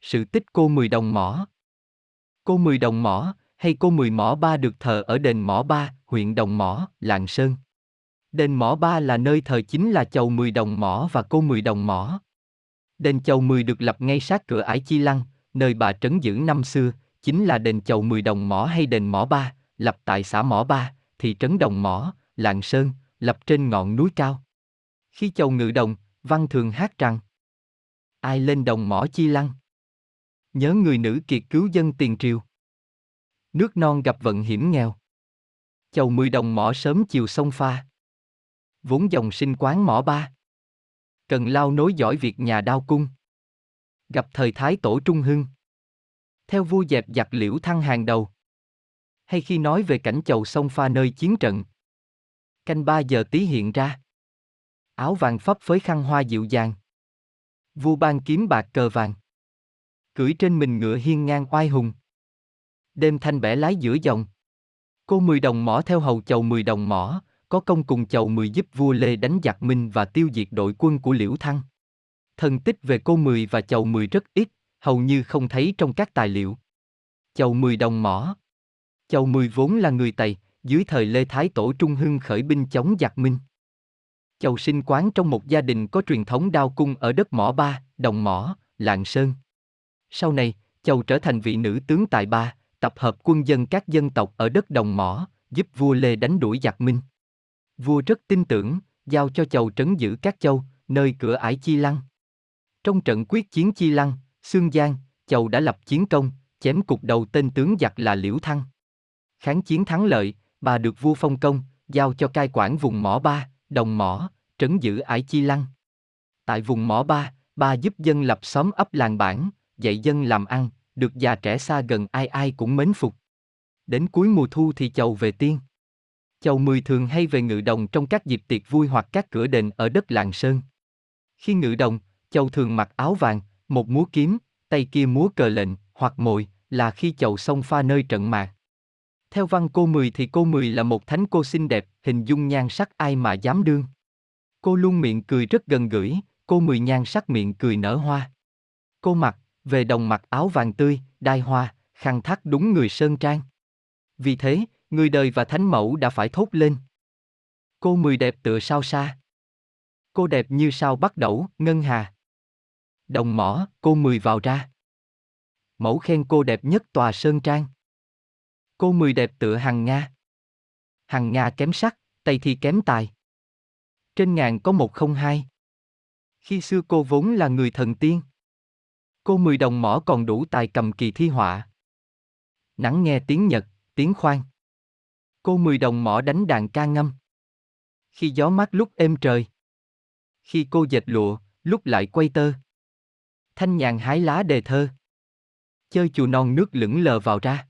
Sự tích cô Mười Đồng Mỏ Cô Mười Đồng Mỏ, hay cô Mười Mỏ Ba được thờ ở đền Mỏ Ba, huyện Đồng Mỏ, Lạng Sơn. Đền Mỏ Ba là nơi thờ chính là chầu Mười Đồng Mỏ và cô Mười Đồng Mỏ. Đền chầu Mười được lập ngay sát cửa ải Chi Lăng, nơi bà trấn giữ năm xưa, chính là đền chầu Mười Đồng Mỏ hay đền Mỏ Ba, lập tại xã Mỏ Ba, thị trấn Đồng Mỏ, Lạng Sơn, lập trên ngọn núi cao. Khi chầu ngự đồng, văn thường hát rằng Ai lên đồng mỏ chi lăng? Nhớ người nữ kiệt cứu dân tiền triều. Nước non gặp vận hiểm nghèo. Chầu mười đồng mỏ sớm chiều sông pha. Vốn dòng sinh quán mỏ ba. Cần lao nối giỏi việc nhà đao cung. Gặp thời thái tổ trung hưng. Theo vua dẹp giặc liễu thăng hàng đầu. Hay khi nói về cảnh chầu sông pha nơi chiến trận. Canh ba giờ tí hiện ra. Áo vàng phấp với khăn hoa dịu dàng. Vua ban kiếm bạc cờ vàng. Cưỡi trên mình ngựa hiên ngang oai hùng. Đêm thanh bẻ lái giữa dòng. Cô mười đồng mỏ theo hầu chầu mười đồng mỏ, có công cùng chầu mười giúp vua Lê đánh giặc Minh và tiêu diệt đội quân của Liễu Thăng. Thần tích về cô mười và chầu mười rất ít, hầu như không thấy trong các tài liệu. Chầu mười đồng mỏ Chầu mười vốn là người Tây, dưới thời Lê Thái Tổ Trung Hưng khởi binh chống giặc Minh. Chầu sinh quán trong một gia đình có truyền thống đao cung ở đất mỏ ba, đồng mỏ, lạng sơn. Sau này, châu trở thành vị nữ tướng tại ba, tập hợp quân dân các dân tộc ở đất đồng mỏ, giúp vua Lê đánh đuổi giặc Minh. Vua rất tin tưởng, giao cho châu trấn giữ các châu, nơi cửa ải Chi Lăng. Trong trận quyết chiến Chi Lăng, Sương Giang, châu đã lập chiến công, chém cục đầu tên tướng giặc là Liễu Thăng. Kháng chiến thắng lợi, bà được vua phong công, giao cho cai quản vùng mỏ ba, đồng mỏ, trấn giữ ải chi lăng. Tại vùng mỏ ba, bà giúp dân lập xóm ấp làng bản, dạy dân làm ăn, được già trẻ xa gần ai ai cũng mến phục. Đến cuối mùa thu thì chầu về tiên. Chầu mười thường hay về ngự đồng trong các dịp tiệc vui hoặc các cửa đền ở đất làng sơn. Khi ngự đồng, chầu thường mặc áo vàng, một múa kiếm, tay kia múa cờ lệnh, hoặc mồi, là khi chầu xông pha nơi trận mạc. Theo văn cô Mười thì cô Mười là một thánh cô xinh đẹp, hình dung nhan sắc ai mà dám đương. Cô luôn miệng cười rất gần gũi, cô Mười nhan sắc miệng cười nở hoa. Cô mặc, về đồng mặc áo vàng tươi, đai hoa, khăn thắt đúng người sơn trang. Vì thế, người đời và thánh mẫu đã phải thốt lên. Cô Mười đẹp tựa sao xa. Cô đẹp như sao bắt đẩu, ngân hà. Đồng mỏ, cô Mười vào ra. Mẫu khen cô đẹp nhất tòa sơn trang. Cô mười đẹp tựa hằng Nga. Hằng Nga kém sắc, tay thì kém tài. Trên ngàn có một không hai. Khi xưa cô vốn là người thần tiên. Cô mười đồng mỏ còn đủ tài cầm kỳ thi họa. Nắng nghe tiếng Nhật, tiếng khoan. Cô mười đồng mỏ đánh đàn ca ngâm. Khi gió mát lúc êm trời. Khi cô dệt lụa, lúc lại quay tơ. Thanh nhàn hái lá đề thơ. Chơi chùa non nước lững lờ vào ra.